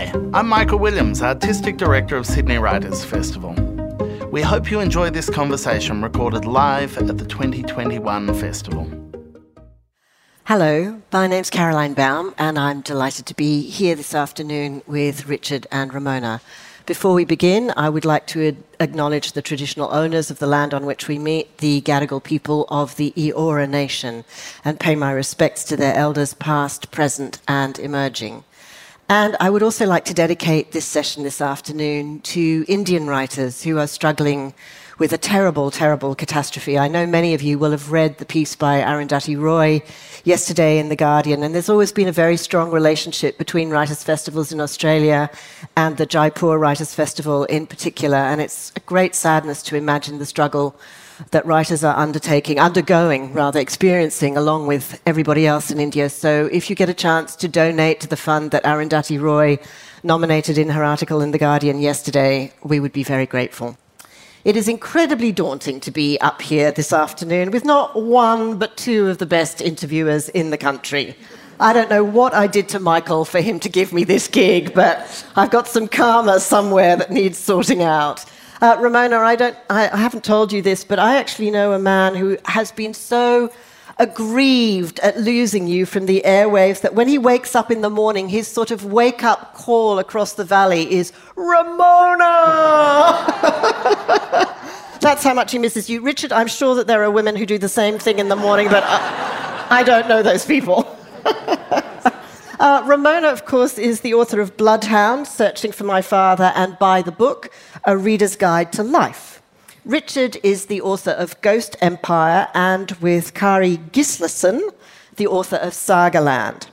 Hi, I'm Michael Williams, Artistic Director of Sydney Writers Festival. We hope you enjoy this conversation recorded live at the 2021 festival. Hello, my name's Caroline Baum, and I'm delighted to be here this afternoon with Richard and Ramona. Before we begin, I would like to acknowledge the traditional owners of the land on which we meet, the Gadigal people of the Eora Nation, and pay my respects to their elders past, present, and emerging. And I would also like to dedicate this session this afternoon to Indian writers who are struggling with a terrible, terrible catastrophe. I know many of you will have read the piece by Arundhati Roy yesterday in The Guardian, and there's always been a very strong relationship between writers' festivals in Australia and the Jaipur Writers' Festival in particular, and it's a great sadness to imagine the struggle that writers are undertaking, undergoing, rather, experiencing along with everybody else in India. So if you get a chance to donate to the fund that Arundhati Roy nominated in her article in The Guardian yesterday, we would be very grateful. It is incredibly daunting to be up here this afternoon with not one but two of the best interviewers in the country. I don't know what I did to Michael for him to give me this gig, but I've got some karma somewhere that needs sorting out. Uh, Ramona, I, don't, I, I haven't told you this, but I actually know a man who has been so aggrieved at losing you from the airwaves that when he wakes up in the morning, his sort of wake up call across the valley is Ramona! That's how much he misses you. Richard, I'm sure that there are women who do the same thing in the morning, but I, I don't know those people. Uh, Ramona, of course, is the author of Bloodhound, Searching for My Father, and By the Book, A Reader's Guide to Life. Richard is the author of Ghost Empire and, with Kari Gislason, the author of Sagaland.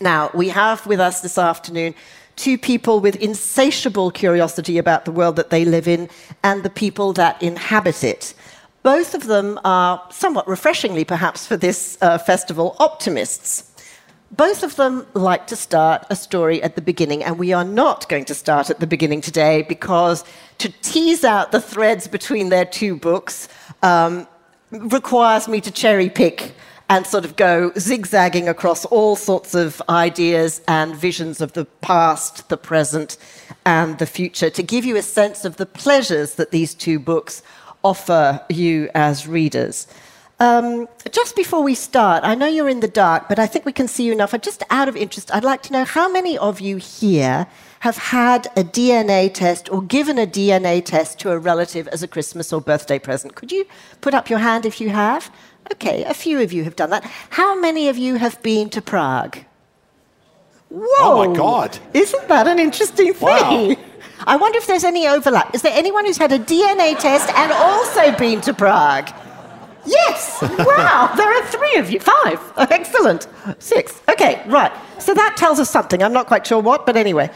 Now, we have with us this afternoon two people with insatiable curiosity about the world that they live in and the people that inhabit it. Both of them are, somewhat refreshingly perhaps for this uh, festival, optimists both of them like to start a story at the beginning, and we are not going to start at the beginning today because to tease out the threads between their two books um, requires me to cherry pick and sort of go zigzagging across all sorts of ideas and visions of the past, the present, and the future to give you a sense of the pleasures that these two books offer you as readers. Um, just before we start, I know you're in the dark, but I think we can see you enough. Just out of interest, I'd like to know how many of you here have had a DNA test or given a DNA test to a relative as a Christmas or birthday present. Could you put up your hand if you have? Okay, a few of you have done that. How many of you have been to Prague? Whoa! Oh my God! Isn't that an interesting thing? Wow. I wonder if there's any overlap. Is there anyone who's had a DNA test and also been to Prague? Yes! Wow! there are three of you. Five. Excellent. Six. Okay, right. So that tells us something. I'm not quite sure what, but anyway.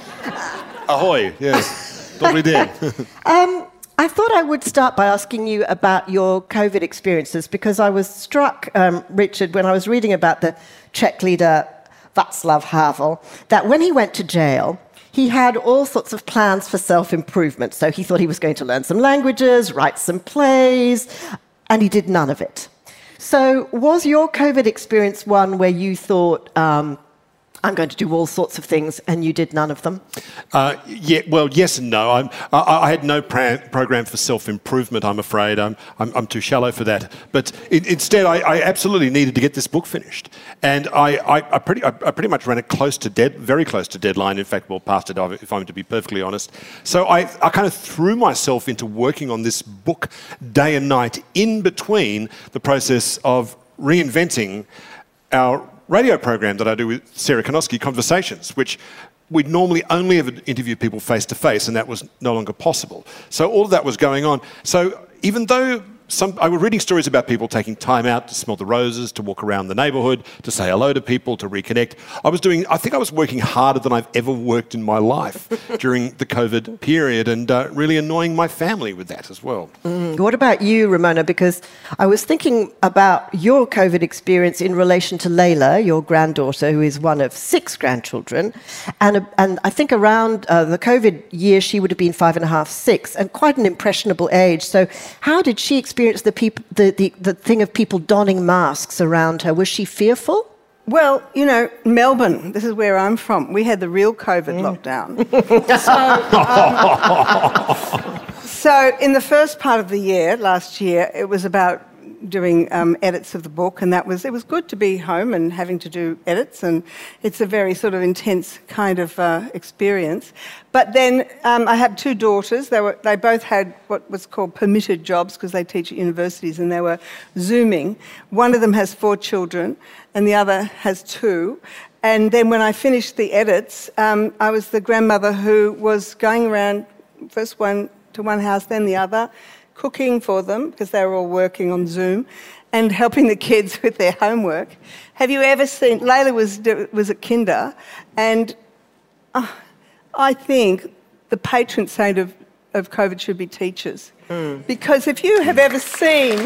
Ahoy! Yes, probably did. Um, I thought I would start by asking you about your COVID experiences because I was struck, um, Richard, when I was reading about the Czech leader Václav Havel, that when he went to jail, he had all sorts of plans for self improvement. So he thought he was going to learn some languages, write some plays, and he did none of it. So, was your COVID experience one where you thought, um, I'm going to do all sorts of things, and you did none of them? Uh, yeah, well, yes and no. I, I had no program for self improvement, I'm afraid. I'm, I'm, I'm, too shallow for that. But it, instead, I, I, absolutely needed to get this book finished. And I, I, pretty, I, pretty much ran it close to dead, very close to deadline. In fact, well, past it, if I'm to be perfectly honest. So I, I kind of threw myself into working on this book day and night in between the process of reinventing our radio program that I do with Sarah Kanowski, Conversations, which we'd normally only ever interview people face to face, and that was no longer possible. So all of that was going on. So even though some, I was reading stories about people taking time out to smell the roses, to walk around the neighbourhood, to say hello to people, to reconnect. I was doing, I think I was working harder than I've ever worked in my life during the COVID period and uh, really annoying my family with that as well. Mm. What about you, Ramona? Because I was thinking about your COVID experience in relation to Layla, your granddaughter, who is one of six grandchildren. And, and I think around uh, the COVID year, she would have been five and a half, six, and quite an impressionable age. So, how did she experience? Experienced the, peop- the, the, the thing of people donning masks around her? Was she fearful? Well, you know, Melbourne, this is where I'm from. We had the real COVID Mm. lockdown. so, um, so, in the first part of the year, last year, it was about doing um, edits of the book, and that was it was good to be home and having to do edits, and it's a very sort of intense kind of uh, experience. But then um, I had two daughters. They were they both had what was called permitted jobs because they teach at universities, and they were zooming. One of them has four children, and the other has two. And then when I finished the edits, um, I was the grandmother who was going around first one to one house, then the other cooking for them because they were all working on Zoom and helping the kids with their homework. Have you ever seen? Layla was, was at Kinder, and uh, I think the patron saint of, of COVID should be teachers. Because if you have ever seen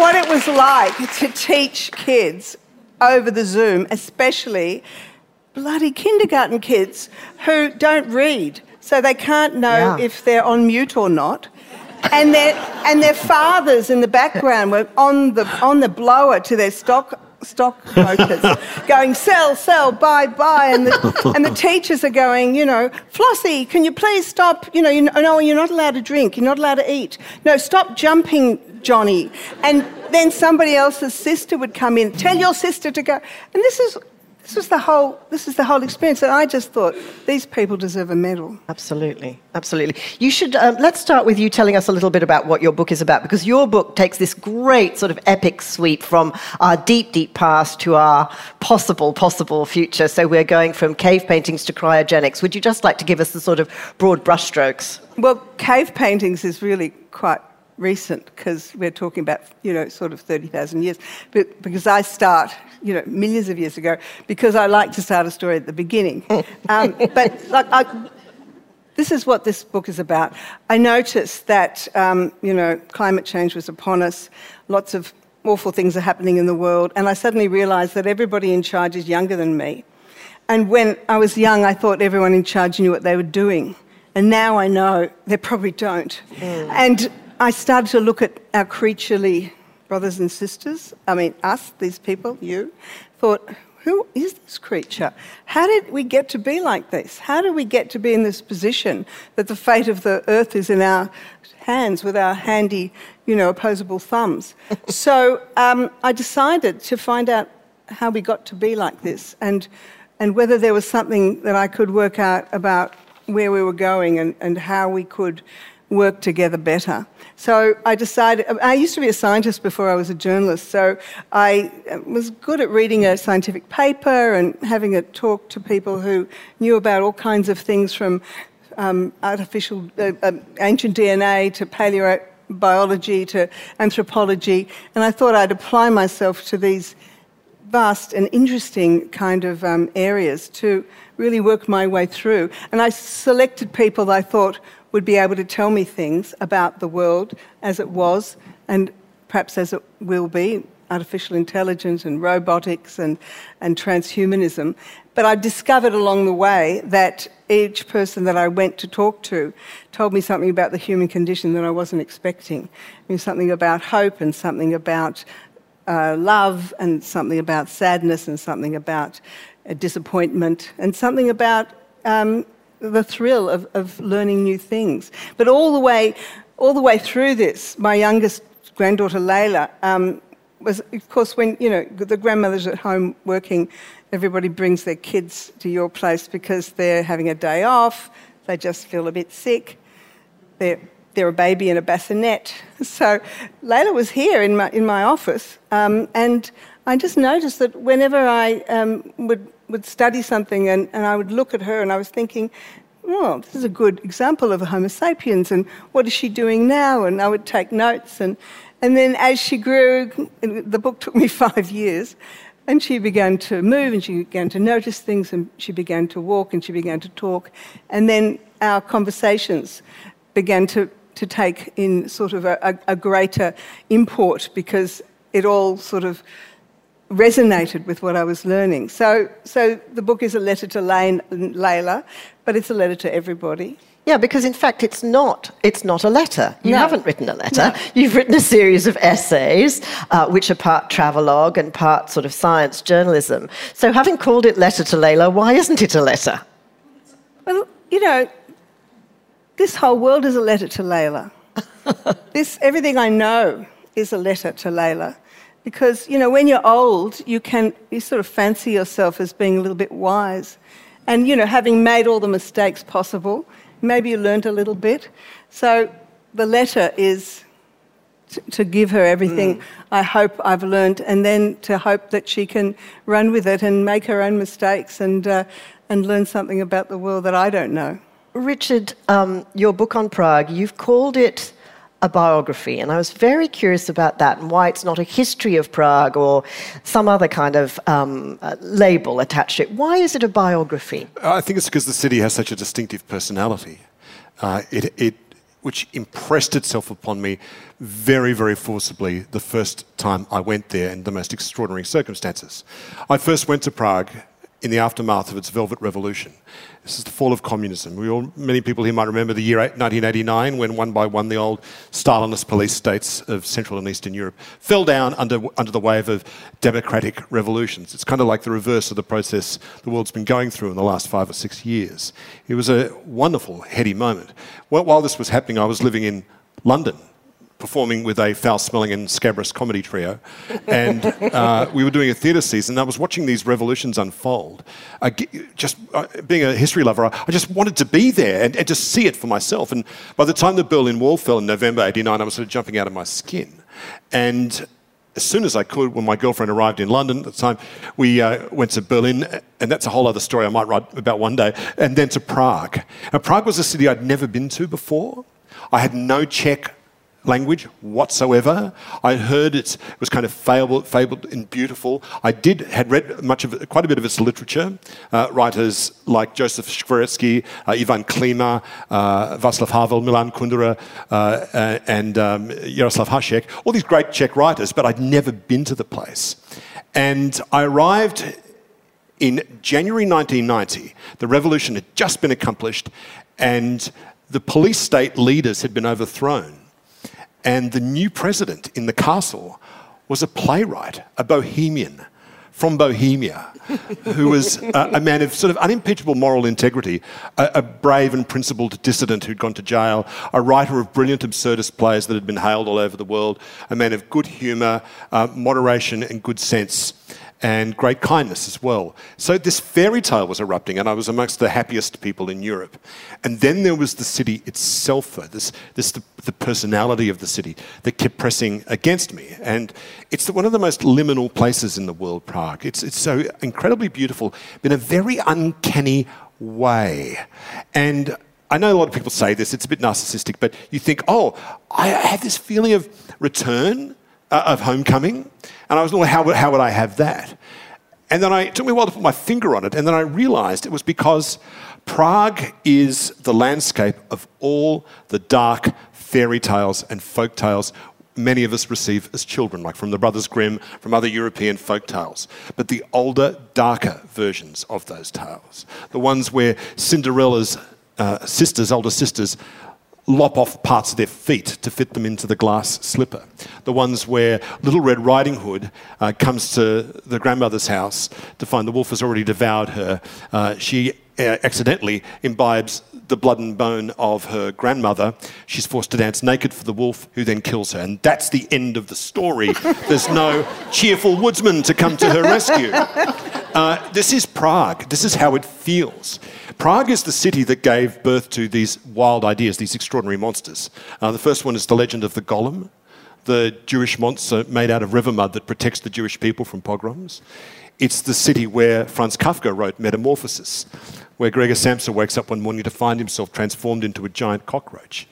what it was like to teach kids over the Zoom, especially bloody kindergarten kids who don't read, so they can't know Yeah. if they're on mute or not. And their, and their fathers in the background were on the, on the blower to their stock stockbrokers going sell sell buy buy. And the, and the teachers are going you know flossie can you please stop you know you know no, you're not allowed to drink you're not allowed to eat. No stop jumping johnny. And then somebody else's sister would come in tell your sister to go. And this is this was the whole this is the whole experience and i just thought these people deserve a medal Absolutely, absolutely. You should. Um, let's start with you telling us a little bit about what your book is about, because your book takes this great sort of epic sweep from our deep, deep past to our possible, possible future. So we're going from cave paintings to cryogenics. Would you just like to give us the sort of broad brushstrokes? Well, cave paintings is really quite recent because we're talking about, you know, sort of 30,000 years. But because I start, you know, millions of years ago, because I like to start a story at the beginning. um, but like, I, this is what this book is about. I noticed that, um, you know, climate change was upon us, lots of awful things are happening in the world, and I suddenly realised that everybody in charge is younger than me. And when I was young, I thought everyone in charge knew what they were doing. And now I know they probably don't. And I started to look at our creaturely brothers and sisters. I mean, us, these people, you, thought, who is this creature? How did we get to be like this? How did we get to be in this position that the fate of the earth is in our hands with our handy, you know, opposable thumbs? so um, I decided to find out how we got to be like this and, and whether there was something that I could work out about where we were going and, and how we could work together better. So I decided, I used to be a scientist before I was a journalist, so I was good at reading a scientific paper and having a talk to people who knew about all kinds of things from um, artificial, uh, uh, ancient DNA to paleobiology to anthropology, and I thought I'd apply myself to these vast and interesting kind of um, areas to really work my way through. And I selected people I thought would be able to tell me things about the world as it was and perhaps as it will be artificial intelligence and robotics and, and transhumanism. But I discovered along the way that each person that I went to talk to told me something about the human condition that I wasn't expecting. I mean, something about hope and something about uh, love and something about sadness and something about uh, disappointment and something about um, the thrill of, of learning new things. But all the way, all the way through this, my youngest granddaughter Layla um, was, of course, when you know the grandmother's at home working, everybody brings their kids to your place because they're having a day off. They just feel a bit sick. They're they're a baby in a bassinet. So Layla was here in my, in my office, um, and I just noticed that whenever I um, would, would study something and, and I would look at her and I was thinking, oh, this is a good example of a Homo sapiens, and what is she doing now? And I would take notes. And, and then as she grew, the book took me five years, and she began to move and she began to notice things and she began to walk and she began to talk. And then our conversations began to to take in sort of a, a, a greater import because it all sort of resonated with what I was learning. So, so the book is a letter to Lane, Layla, but it's a letter to everybody. Yeah, because in fact, it's not. It's not a letter. You No. haven't written a letter. No. You've written a series of essays, uh, which are part travelogue and part sort of science journalism. So, having called it "Letter to Layla," why isn't it a letter? Well, you know, this whole world is a letter to Layla. this everything I know is a letter to Layla. Because, you know, when you're old, you can you sort of fancy yourself as being a little bit wise. And, you know, having made all the mistakes possible, maybe you learnt a little bit. So the letter is to, to give her everything I hope I've learned, and then to hope that she can run with it and make her own mistakes and, uh, and learn something about the world that I don't know. Richard, um, your book on Prague, you've called it a biography, and I was very curious about that and why it's not a history of Prague or some other kind of um, uh, label attached to it. Why is it a biography? I think it's because the city has such a distinctive personality, uh, it, it, which impressed itself upon me very, very forcibly the first time I went there in the most extraordinary circumstances. I first went to Prague in the aftermath of its Velvet Revolution. This is the fall of communism. All, many people here might remember the year 1989 when one by one the old Stalinist police states of Central and Eastern Europe fell down under, under the wave of democratic revolutions. It's kind of like the reverse of the process the world's been going through in the last five or six years. It was a wonderful, heady moment. While while this was happening, I was living in London performing with a foul smelling and scabrous comedy trio. And uh, we were doing a theatre season. And I was watching these revolutions unfold. I just uh, being a history lover, I I just wanted to be there and, and just see it for myself. And by the time the Berlin Wall fell in November 89, I was sort of jumping out of my skin. And as soon as I could, when my girlfriend arrived in London at the time, we uh, went to Berlin, and that's a whole other story I might write about one day, and then to Prague. Now, Prague was a city I'd never been to before. I had no Czech language whatsoever. I heard it was kind of fabled, fabled and beautiful. I did had read much of it, quite a bit of its literature. Uh, writers like Josef Škvorecký, uh, Ivan Klima, uh, Václav Havel, Milan Kundera, uh, uh, and um, Jaroslav Hasek. All these great Czech writers, but I'd never been to the place. And I arrived in January 1990, the revolution had just been accomplished and the police state leaders had been overthrown. And the new president in the castle was a playwright, a bohemian from Bohemia, who was a, a man of sort of unimpeachable moral integrity, a, a brave and principled dissident who'd gone to jail, a writer of brilliant absurdist plays that had been hailed all over the world, a man of good humour, uh, moderation, and good sense and great kindness as well. So this fairy tale was erupting, and I was amongst the happiest people in Europe. And then there was the city itself, this, this the, the personality of the city that kept pressing against me. And it's one of the most liminal places in the world, Prague. It's, it's so incredibly beautiful, in a very uncanny way. And I know a lot of people say this, it's a bit narcissistic, but you think, oh, I have this feeling of return, uh, of homecoming. And I was wondering, how, would- how would I have that? And then I, it took me a while to put my finger on it, and then I realized it was because Prague is the landscape of all the dark fairy tales and folk tales many of us receive as children, like from the Brothers Grimm, from other European folk tales. But the older, darker versions of those tales, the ones where Cinderella's uh, sisters, older sisters, lop off parts of their feet to fit them into the glass slipper. The ones where Little Red Riding Hood uh, comes to the grandmother's house to find the wolf has already devoured her. Uh, she uh, accidentally imbibes the blood and bone of her grandmother. She's forced to dance naked for the wolf, who then kills her. And that's the end of the story. There's no cheerful woodsman to come to her rescue. Uh, this is Prague. This is how it feels. Prague is the city that gave birth to these wild ideas, these extraordinary monsters. Uh, the first one is the legend of the Golem, the Jewish monster made out of river mud that protects the Jewish people from pogroms. It's the city where Franz Kafka wrote Metamorphosis, where Gregor Samsa wakes up one morning to find himself transformed into a giant cockroach.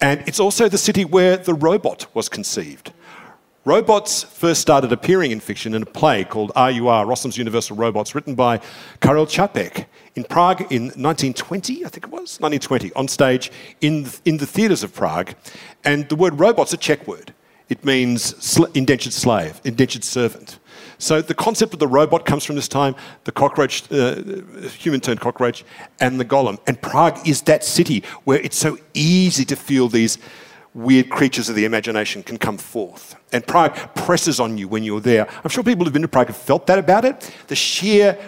And it's also the city where the robot was conceived. Robots first started appearing in fiction in a play called RUR, Rossum's Universal Robots, written by Karel Čapek in Prague in 1920, I think it was, 1920, on stage in the, in the theatres of Prague. And the word robot's a Czech word. It means sl- indentured slave, indentured servant. So the concept of the robot comes from this time, the cockroach, uh, human turned cockroach, and the golem. And Prague is that city where it's so easy to feel these weird creatures of the imagination can come forth. And Prague presses on you when you're there. I'm sure people who've been to Prague have felt that about it. The sheer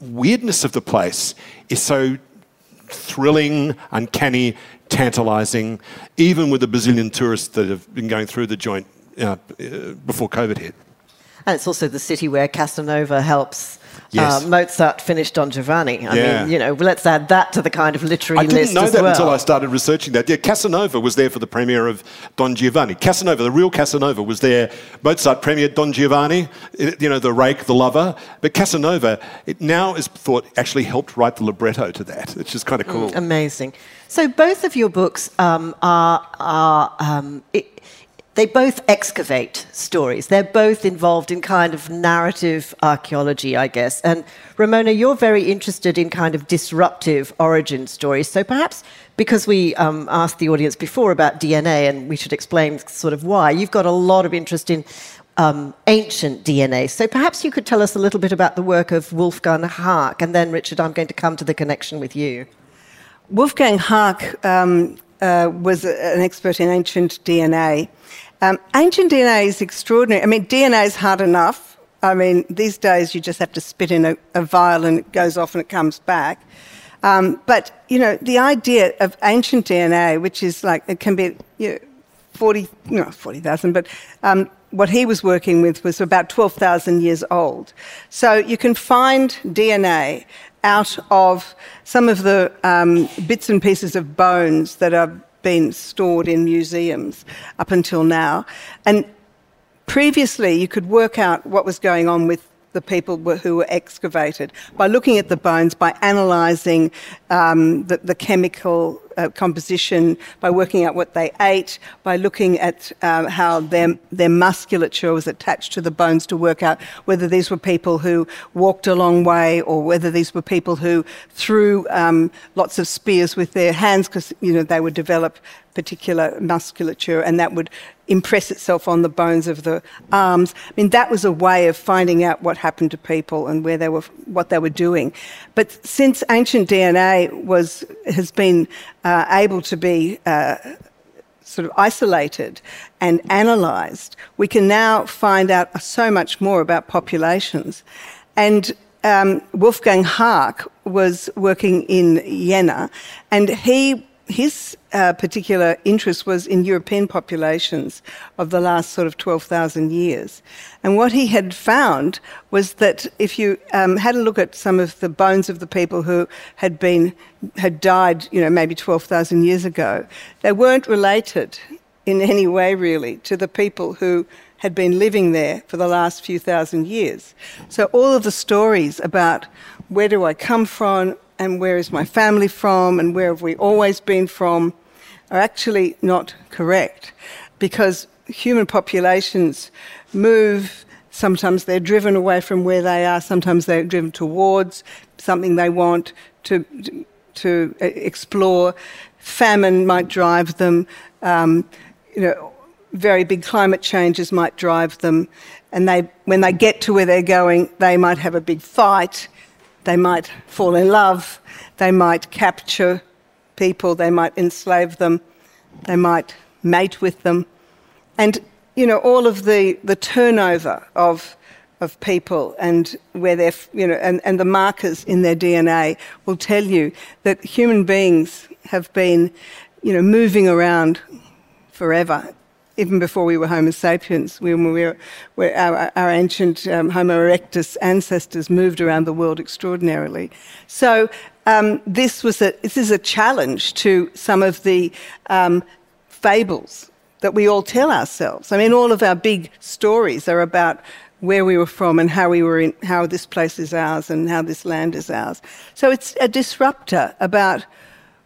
weirdness of the place is so thrilling, uncanny, tantalizing, even with the bazillion tourists that have been going through the joint uh, before COVID hit. And it's also the city where Casanova helps yes. uh, Mozart finish Don Giovanni. I yeah. mean, you know, let's add that to the kind of literary list. I didn't know that well. until I started researching that. Yeah, Casanova was there for the premiere of Don Giovanni. Casanova, the real Casanova, was there. Mozart premiered Don Giovanni, you know, the rake, the lover. But Casanova, it now is thought actually helped write the libretto to that, which is kind of cool. Mm, amazing. So both of your books um, are, are um, it, they both excavate stories. They're both involved in kind of narrative archaeology, I guess. And Ramona, you're very interested in kind of disruptive origin stories. So perhaps because we um, asked the audience before about DNA, and we should explain sort of why, you've got a lot of interest in um, ancient DNA. So perhaps you could tell us a little bit about the work of Wolfgang Haak, and then, Richard, I'm going to come to the connection with you. Wolfgang Haak um, uh, was an expert in ancient DNA. Um, ancient DNA is extraordinary. I mean, DNA is hard enough. I mean, these days you just have to spit in a, a vial and it goes off and it comes back. Um, but, you know, the idea of ancient DNA, which is like, it can be you know, 40, no, 40,000, but um, what he was working with was about 12,000 years old. So you can find DNA out of some of the um, bits and pieces of bones that are been stored in museums up until now. And previously, you could work out what was going on with the people who were excavated by looking at the bones, by analysing um, the, the, chemical uh, composition, by working out what they ate, by looking at uh, how their, their musculature was attached to the bones to work out whether these were people who walked a long way or whether these were people who threw um, lots of spears with their hands because you know they would develop particular musculature and that would impress itself on the bones of the arms. I mean, that was a way of finding out what happened to people and where they were, what they were doing. But since ancient DNA was has been uh, able to be uh, sort of isolated and analysed, we can now find out so much more about populations. And um, Wolfgang Haak was working in Jena, and he his uh, particular interest was in European populations of the last sort of 12,000 years. And what he had found was that if you um, had a look at some of the bones of the people who had been, had died, you know, maybe 12,000 years ago, they weren't related in any way really to the people who had been living there for the last few thousand years. So all of the stories about where do I come from, and where is my family from and where have we always been from are actually not correct because human populations move. Sometimes they're driven away from where they are, sometimes they're driven towards something they want to, to explore. Famine might drive them. Um, you know, very big climate changes might drive them. And they, when they get to where they're going, they might have a big fight they might fall in love, they might capture people, they might enslave them, they might mate with them. And, you know, all of the, the turnover of, of people and where they're, you know, and, and the markers in their DNA will tell you that human beings have been, you know, moving around forever even before we were Homo sapiens, when we were, our, our, ancient um, Homo erectus ancestors moved around the world extraordinarily. So um, this was a this is a challenge to some of the um, fables that we all tell ourselves. I mean, all of our big stories are about where we were from and how we were in, how this place is ours and how this land is ours. So it's a disruptor about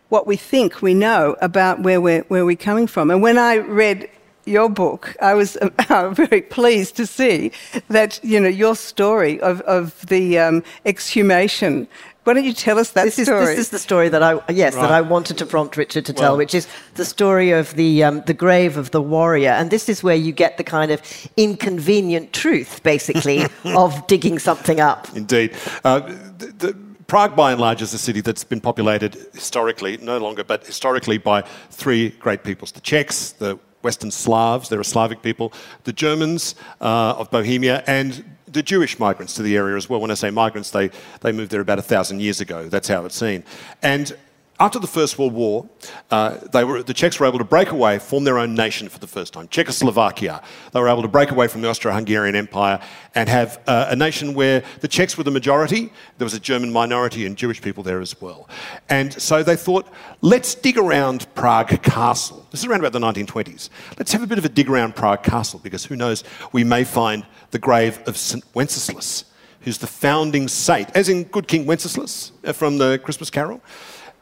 what we think we know about where we're, where we're coming from. And when I read your book, I was uh, very pleased to see that you know your story of, of the um, exhumation Why don't you tell us that this story? Is, this is the story that I yes Right. that I wanted to prompt Richard to tell, which is the story of the um, the grave of the warrior, and this is where you get the kind of inconvenient truth, basically, of digging something up. Indeed. Uh, the, the, Prague, by and large, is a city that's been populated historically, no longer, but historically by three great peoples the Czechs, the Western Slavs, they're a Slavic people, the Germans uh, of Bohemia, and the Jewish migrants to the area as well. When I say migrants, they, they moved there about a thousand years ago. That's how it's seen. And after the First World War, uh, they were, the Czechs were able to break away, form their own nation for the first time, Czechoslovakia. They were able to break away from the Austro-Hungarian Empire and have uh, a nation where the Czechs were the majority, there was a German minority and Jewish people there as well. And so they thought, let's dig around Prague Castle. This is around about the 1920s. Let's have a bit of a dig around Prague Castle because who knows, we may find the grave of St. Wenceslas, who's the founding saint, as in Good King Wenceslas uh, from the Christmas Carol.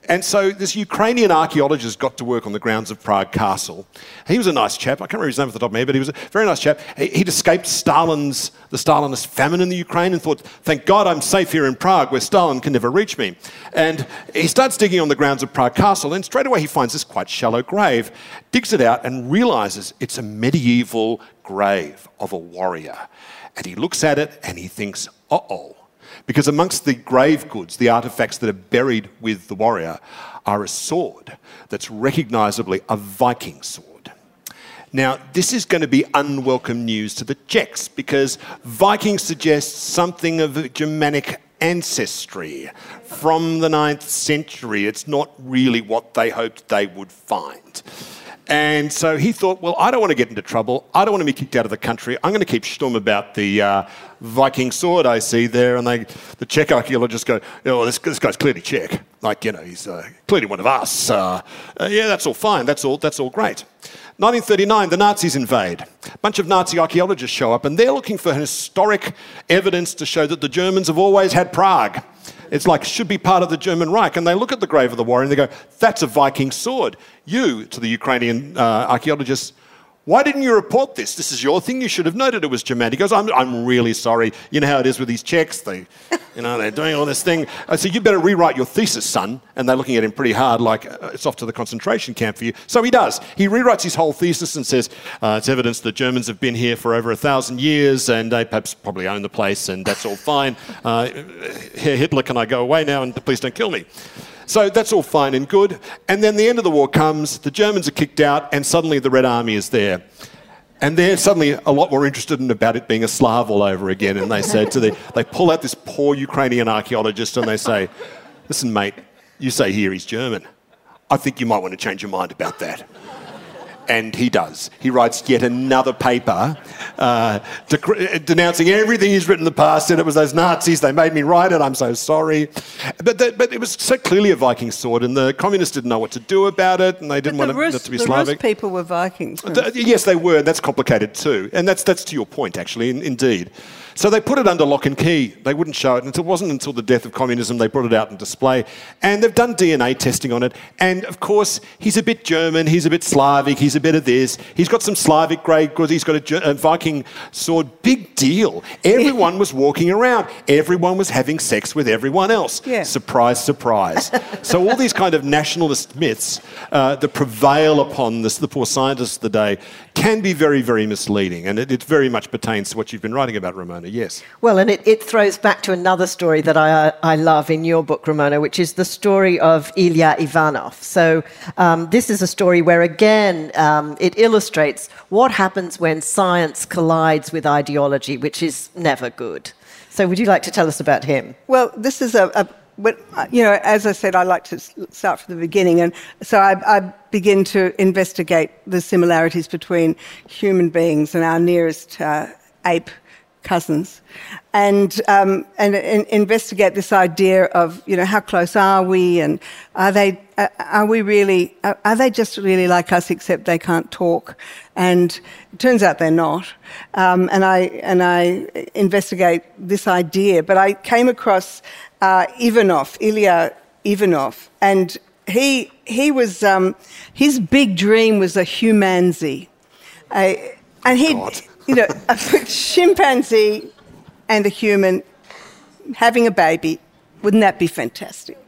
And so this Ukrainian archaeologist got to work on the grounds of Prague Castle. He was a nice chap. I can't remember his name off the top of my head, but he was a very nice chap. He- He'd escaped Stalin's, the Stalinist famine in the Ukraine and thought, thank God I'm safe here in Prague where Stalin can never reach me. And he starts digging on the grounds of Prague Castle and straight away he finds this quite shallow grave, digs it out and realizes it's a medieval grave of a warrior. And he looks at it and he thinks, uh-oh. Because amongst the grave goods, the artifacts that are buried with the warrior, are a sword that's recognisably a Viking sword. Now, this is going to be unwelcome news to the Czechs because Viking suggests something of Germanic ancestry from the 9th century. It's not really what they hoped they would find. And so he thought, well, I don't want to get into trouble. I don't want to be kicked out of the country. I'm going to keep stum about the uh, Viking sword I see there. And they, the Czech archaeologists go, oh, this, this guy's clearly Czech. Like, you know, he's uh, clearly one of us. Uh, uh, yeah, that's all fine. That's all, that's all great. 1939, the Nazis invade. A bunch of Nazi archaeologists show up, and they're looking for historic evidence to show that the Germans have always had Prague. It's like should be part of the German Reich. And they look at the grave of the warrior and they go, "That's a Viking sword." You, to the Ukrainian uh, archaeologists, why didn't you report this? This is your thing. You should have noted it was German. He goes, I'm, I'm really sorry. You know how it is with these Czechs. They, you know, they're doing all this thing. I said, you better rewrite your thesis, son. And they're looking at him pretty hard, like uh, it's off to the concentration camp for you. So he does. He rewrites his whole thesis and says, uh, it's evidence that Germans have been here for over a thousand years and they perhaps probably own the place and that's all fine. Uh, Herr Hitler, can I go away now and please don't kill me? So that's all fine and good. And then the end of the war comes, the Germans are kicked out, and suddenly the Red Army is there. And they're suddenly a lot more interested in about it being a Slav all over again. And they say to the, they pull out this poor Ukrainian archaeologist and they say, listen, mate, you say here he's German. I think you might want to change your mind about that. And he does. He writes yet another paper uh, denouncing everything he's written in the past. Said it was those Nazis, they made me write it, I'm so sorry. But, that, but it was so clearly a Viking sword, and the communists didn't know what to do about it, and they didn't the want it Rus, not to be the Slavic. Rus people were Vikings. weren't yes, they were, and that's complicated too. And that's, that's to your point, actually, in, indeed. So they put it under lock and key. They wouldn't show it until it wasn't until the death of communism they brought it out in display. And they've done DNA testing on it. And of course, he's a bit German, he's a bit Slavic, he's a bit of this. He's got some Slavic grade goods, he's got a, a Viking sword. Big deal. Everyone was walking around, everyone was having sex with everyone else. Yeah. Surprise, surprise. so all these kind of nationalist myths uh, that prevail upon this, the poor scientists of the day can be very, very misleading. And it, it very much pertains to what you've been writing about, Ramona, yes. Well, and it, it throws back to another story that I, I love in your book, Ramona, which is the story of Ilya Ivanov. So, um, this is a story where, again, um, it illustrates what happens when science collides with ideology, which is never good. So, would you like to tell us about him? Well, this is a, a but, uh, you know, as I said, I like to start from the beginning, and so I, I begin to investigate the similarities between human beings and our nearest uh, ape cousins, and um, and, investigate this idea of you know how close are we, and are they uh, are we really are, are they just really like us except they can't talk, and it turns out they're not, um, and I and I investigate this idea, but I came across uh, Ivanov, Ilya Ivanov, and he he was um, his big dream was a humanzee, uh, and he God. You know a chimpanzee and a human having a baby Wouldn't that be fantastic?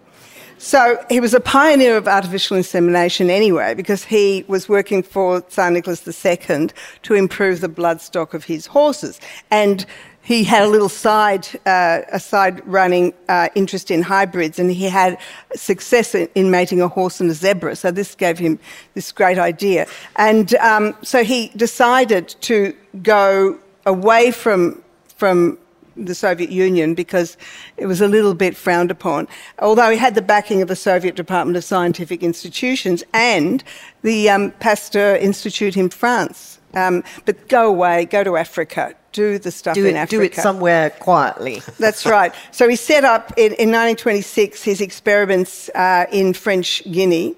So he was a pioneer of artificial insemination anyway, because he was working for Tsar Nicholas II to improve the blood stock of his horses. And he had a little side, uh, a side running uh, interest in hybrids, and he had success in, in, mating a horse and a zebra. So this gave him this great idea. And um, so he decided to go away from, from the Soviet Union because it was a little bit frowned upon. Although he had the backing of the Soviet Department of Scientific Institutions and the um, Pasteur Institute in France. Um, but go away, go to Africa, do the stuff do in it, Africa. Do it somewhere quietly. That's right. So he set up in, in 1926 his experiments uh, in French Guinea,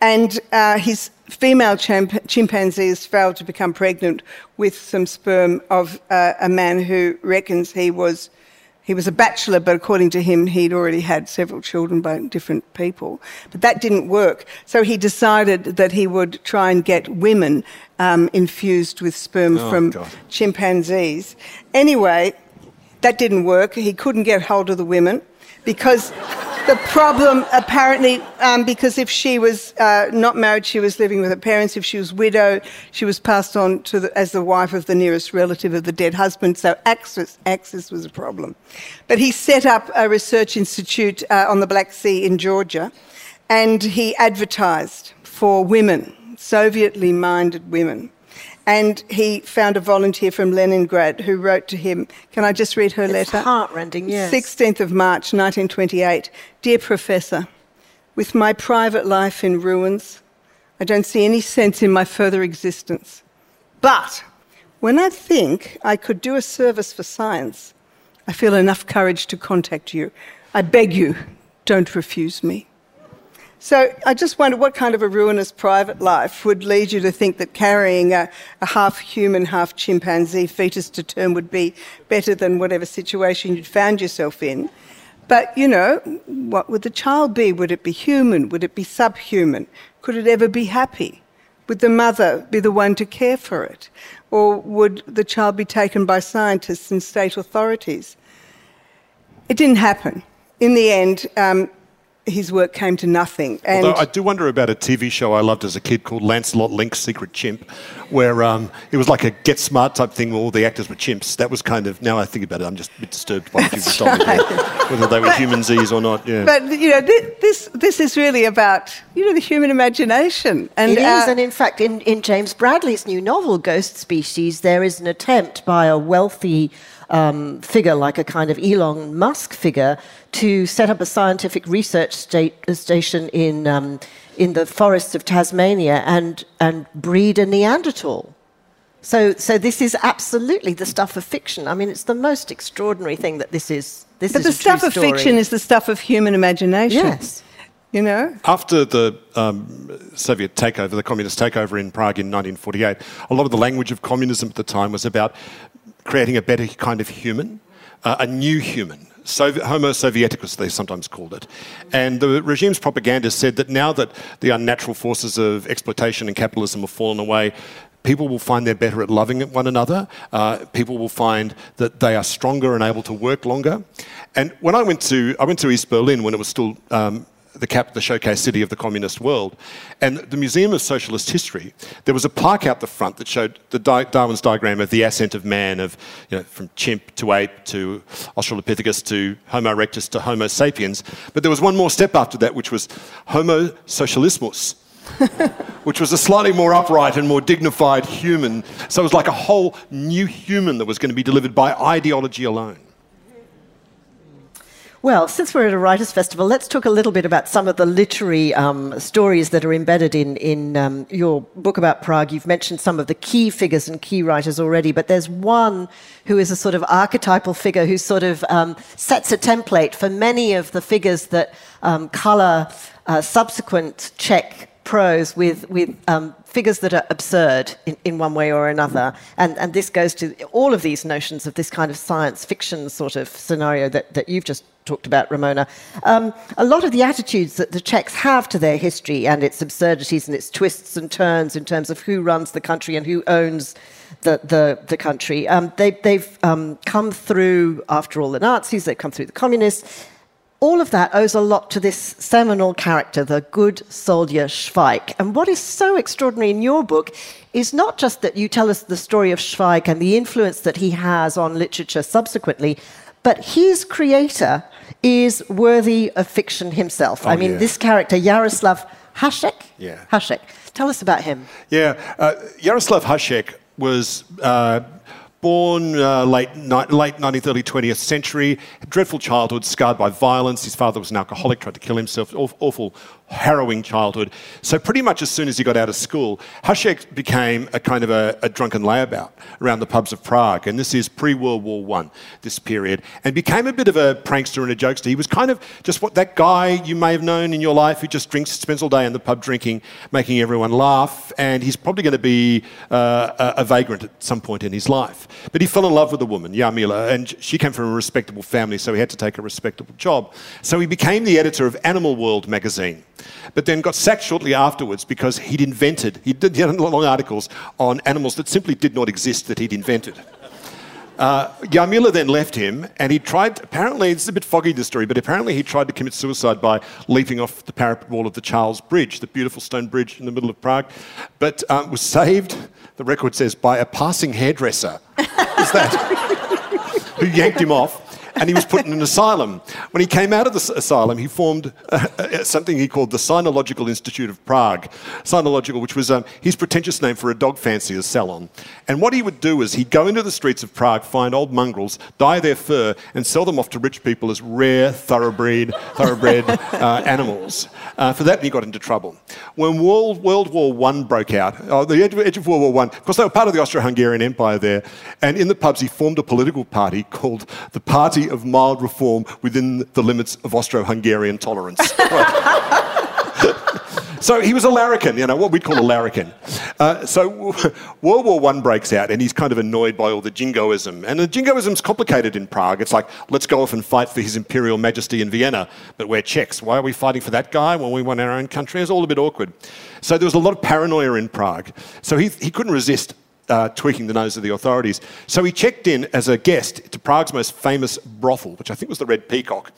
and uh, his female chimp- chimpanzees failed to become pregnant with some sperm of uh, a man who reckons he was he was a bachelor, but according to him, he'd already had several children by different people. But that didn't work. So he decided that he would try and get women um, infused with sperm oh, from God. chimpanzees. Anyway, that didn't work. He couldn't get hold of the women because the problem apparently um, because if she was uh, not married she was living with her parents. If she was widowed she was passed on to the, as the wife of the nearest relative of the dead husband. So access, access was a problem. But he set up a research institute uh, on the black sea in georgia and he advertised for women sovietly minded women and he found a volunteer from Leningrad who wrote to him. Can I just read her it's letter? Heartrending, yes. 16th of March, 1928. Dear Professor, with my private life in ruins, I don't see any sense in my further existence. But when I think I could do a service for science, I feel enough courage to contact you. I beg you, don't refuse me. So I just wonder what kind of a ruinous private life would lead you to think that carrying a, a, half human, half chimpanzee fetus to term would be better than whatever situation you'd found yourself in. But, you know, what would the child be? Would it be human? Would it be subhuman? Could it ever be happy? Would the mother be the one to care for it? Or would the child be taken by scientists and state authorities? It didn't happen. In the end, um, his work came to nothing. And Although I do wonder about a TV show I loved as a kid called Lancelot Link's Secret Chimp, where um, it was like a Get Smart type thing where all the actors were chimps. That was kind of, now I think about it, I'm just a bit disturbed by what you've told me, whether they were but, humanzees or not. Yeah. But, you know, this, this is really about, you know, the human imagination. And, it is, uh, and in fact, in, in James Bradley's new novel, Ghost Species, there is an attempt by a wealthy um, figure, like a kind of Elon Musk figure, to set up a scientific research state, station in, um, in the forests of Tasmania and, and breed a Neanderthal. So, so this is absolutely the stuff of fiction. I mean, it's the most extraordinary thing that this is. This but is the stuff of fiction is the stuff of human imagination. Yes. You know? After the um, Soviet takeover, the communist takeover in Prague in 1948, a lot of the language of communism at the time was about creating a better kind of human, uh, a new human. Soviet, Homo Sovieticus, they sometimes called it. And the regime's propaganda said that now that the unnatural forces of exploitation and capitalism have fallen away, people will find they're better at loving one another. Uh, people will find that they are stronger and able to work longer. And when I went to, I went to East Berlin when it was still um, the, cap, the showcase city of the communist world. And the Museum of Socialist History, there was a plaque out the front that showed the Darwin's diagram of the ascent of man, of you know, from chimp to ape to Australopithecus to Homo erectus to Homo sapiens. But there was one more step after that, which was Homo socialismus. which was a slightly more upright and more dignified human. So it was like a whole new human that was going to be delivered by ideology alone. Well, since we're at a writers' festival, let's talk a little bit about some of the literary um, stories that are embedded in, in um, your book about Prague. You've mentioned some of the key figures and key writers already, but there's one who is a sort of archetypal figure who sort of um, sets a template for many of the figures that um, colour uh, subsequent Czech prose with, with um, figures that are absurd in, in one way or another. And, and this goes to all of these notions of this kind of science fiction sort of scenario that, that you've just talked about, Ramona. Um, a lot of the attitudes that the Czechs have to their history and its absurdities and its twists and turns in terms of who runs the country and who owns the, the, the country, um, they, have um, come through, after all, the Nazis, they've come through the communists, all of that owes a lot to this seminal character, the good soldier Schweik. And what is so extraordinary in your book is not just that you tell us the story of Schweik and the influence that he has on literature subsequently, but his creator is worthy of fiction himself. Oh, I mean, yeah. this character, Jaroslav Hasek. Yeah. Hasek. Tell us about him. Yeah, uh, Jaroslav Hasek was uh, born uh, late, ni- late 19th, early 20th century. Dreadful childhood, scarred by violence. His father was an alcoholic, tried to kill himself. Awful, awful harrowing childhood. So pretty much as soon as he got out of school, Hasek became a kind of a, a drunken layabout around the pubs of Prague. And this is pre-World War One, this period. And became a bit of a prankster and a jokester. He was kind of just what that guy you may have known in your life who just drinks, spends all day in the pub drinking, making everyone laugh. And he's probably going to be uh, a, a vagrant at some point in his life. But he fell in love with a woman, Jarmila, and she came from a respectable family, so he had to take a respectable job. So he became the editor of Animal World magazine but then got sacked shortly afterwards because he'd invented, he did long articles on animals that simply did not exist that he'd invented. Uh, then left him, and he tried. Apparently, it's a bit foggy the story, but apparently he tried to commit suicide by leaping off the parapet wall of the Charles Bridge, the beautiful stone bridge in the middle of Prague, but um, was saved. The record says by a passing hairdresser. Is that who yanked him off? And he was put in an asylum. When he came out of the asylum, he formed uh, uh, something he called the Cynological Institute of Prague. Cynological, which was um, his pretentious name for a dog fancier's salon. And what he would do is he'd go into the streets of Prague, find old mongrels, dye their fur, and sell them off to rich people as rare, thoroughbred, thoroughbred uh, animals. Uh, for that, he got into trouble. When World, World War I broke out, uh, the edge of, edge of World War I, of course, they were part of the Austro-Hungarian Empire there, and in the pubs, he formed a political party called the Party of Mild Reform within the limits of Austro-Hungarian tolerance. So he was a larrikin, you know, what we'd call a larrikin. Uh, so World War I breaks out, and he's kind of annoyed by all the jingoism. And the jingoism's complicated in Prague. It's like, let's go off and fight for His Imperial Majesty in Vienna, but we're Czechs. Why are we fighting for that guy when we want our own country? It's all a bit awkward. So there was a lot of paranoia in Prague. So he, he couldn't resist uh, tweaking the nose of the authorities. So he checked in as a guest to Prague's most famous brothel, which I think was the Red Peacock.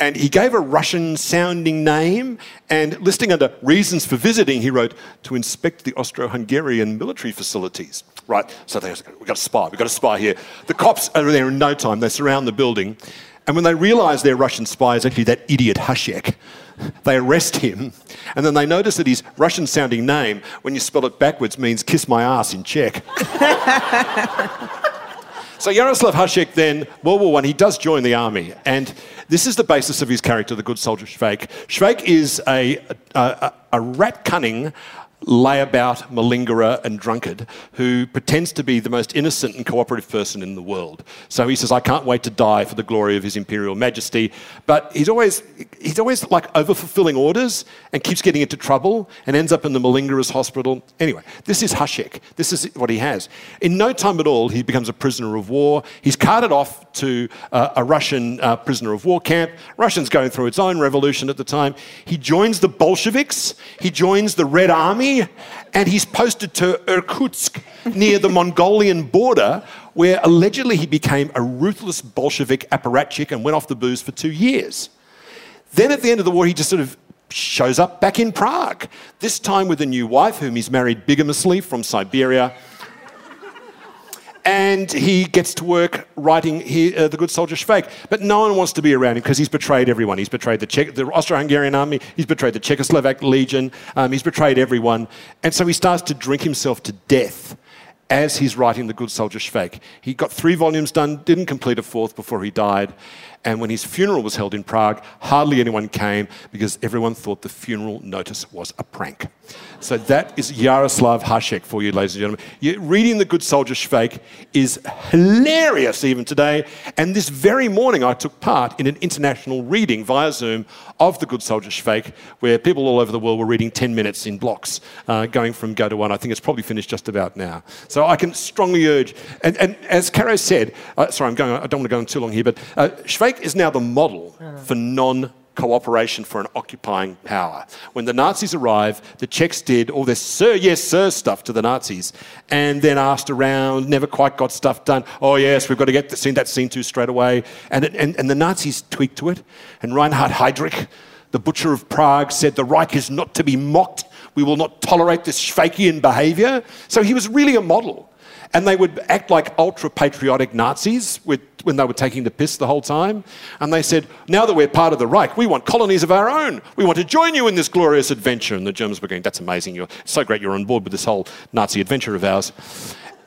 And he gave a Russian sounding name, and listing under reasons for visiting, he wrote, to inspect the Austro Hungarian military facilities. Right, so they, we've got a spy, we've got a spy here. The cops are there in no time, they surround the building. And when they realise their Russian spy is actually that idiot Hasek, they arrest him, and then they notice that his Russian sounding name, when you spell it backwards, means kiss my ass in Czech. so Jaroslav Hasek then, World War I, he does join the army, and this is the basis of his character, the good soldier Schweik. Schweik is a, a, a, a rat cunning, layabout, malingerer, and drunkard who pretends to be the most innocent and cooperative person in the world. So he says, I can't wait to die for the glory of His Imperial Majesty. But he's always, he's always like overfulfilling orders and keeps getting into trouble and ends up in the malingerer's hospital. Anyway, this is Hasek. This is what he has. In no time at all, he becomes a prisoner of war. He's carted off to uh, a Russian uh, prisoner of war camp. Russia's going through its own revolution at the time. He joins the Bolsheviks. He joins the Red Army and he's posted to Irkutsk near the Mongolian border, where allegedly he became a ruthless Bolshevik apparatchik and went off the booze for two years. Then at the end of the war, he just sort of shows up back in Prague, this time with a new wife whom he's married bigamously from Siberia. And he gets to work writing he, uh, The Good Soldier Schweik. But no one wants to be around him because he's betrayed everyone. He's betrayed the, Czech, the Austro-Hungarian army, he's betrayed the Czechoslovak Legion, um, he's betrayed everyone. And so he starts to drink himself to death as he's writing The Good Soldier Schweik. He got three volumes done, didn't complete a fourth before he died. And when his funeral was held in Prague, hardly anyone came because everyone thought the funeral notice was a prank. So that is Jaroslav Hasek for you, ladies and gentlemen. You, reading The Good Soldier Schweik is hilarious even today. And this very morning, I took part in an international reading via Zoom of The Good Soldier Schweik, where people all over the world were reading 10 minutes in blocks, uh, going from go to one. I think it's probably finished just about now. So I can strongly urge, and, and as Caro said, uh, sorry, I'm going, I don't want to go on too long here, but uh, Schweik is now the model for non cooperation for an occupying power. When the Nazis arrived, the Czechs did all this sir, yes, sir stuff to the Nazis and then asked around, never quite got stuff done. Oh, yes, we've got to get the scene, that scene to straight away. And, it, and, and the Nazis tweaked to it. And Reinhard Heydrich, the butcher of Prague, said the Reich is not to be mocked. We will not tolerate this Schweikian behavior. So he was really a model. And they would act like ultra patriotic Nazis with, when they were taking the piss the whole time. And they said, now that we're part of the Reich, we want colonies of our own. We want to join you in this glorious adventure. And the Germans were going, that's amazing. You're so great you're on board with this whole Nazi adventure of ours.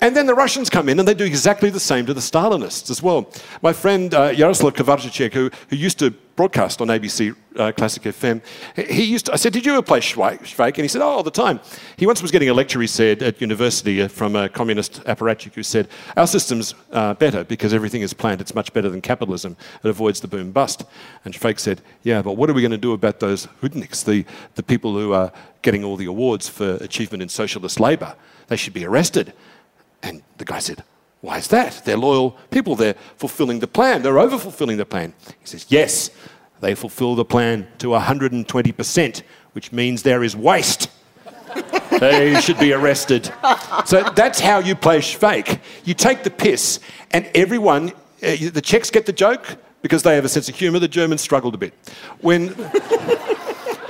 And then the Russians come in and they do exactly the same to the Stalinists as well. My friend uh, Yaroslav who, who used to broadcast on ABC uh, Classic FM, he used to, I said, Did you ever play Schweik? And he said, Oh, all the time. He once was getting a lecture, he said, at university uh, from a communist apparatchik who said, Our system's uh, better because everything is planned. It's much better than capitalism. It avoids the boom bust. And Schweik said, Yeah, but what are we going to do about those hoodniks, the, the people who are getting all the awards for achievement in socialist labour? They should be arrested. And the guy said, Why is that? They're loyal people. They're fulfilling the plan. They're over fulfilling the plan. He says, Yes, they fulfill the plan to 120%, which means there is waste. they should be arrested. So that's how you play fake. You take the piss, and everyone, uh, the Czechs get the joke because they have a sense of humour. The Germans struggled a bit. When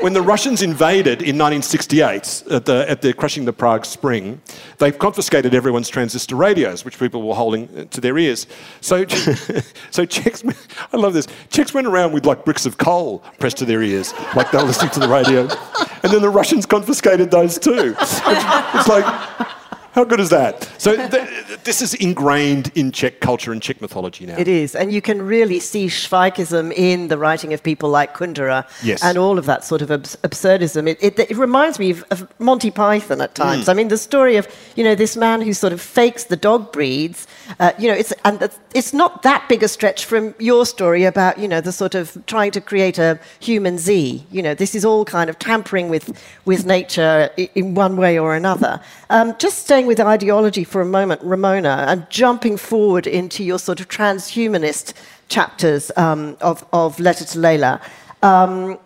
when the Russians invaded in 1968 at the, at the crushing the Prague Spring, they confiscated everyone's transistor radios, which people were holding uh, to their ears. So, so Czechs, I love this. Czechs went around with like bricks of coal pressed to their ears, like they were listening to the radio. And then the Russians confiscated those too. It's like, how good is that? So th- this is ingrained in Czech culture and Czech mythology now. It is, and you can really see Schweikism in the writing of people like Kundera yes. and all of that sort of abs- absurdism. It, it, it, reminds me of, of, Monty Python at times. Mm. I mean, the story of you know this man who sort of fakes the dog breeds. Uh, you know, it's and it's not that big a stretch from your story about you know the sort of trying to create a humanzee. You know, this is all kind of tampering with with nature in one way or another. Um, just staying with ideology for a moment, Ramona, and jumping forward into your sort of transhumanist chapters um, of, of Letter to Layla. Um,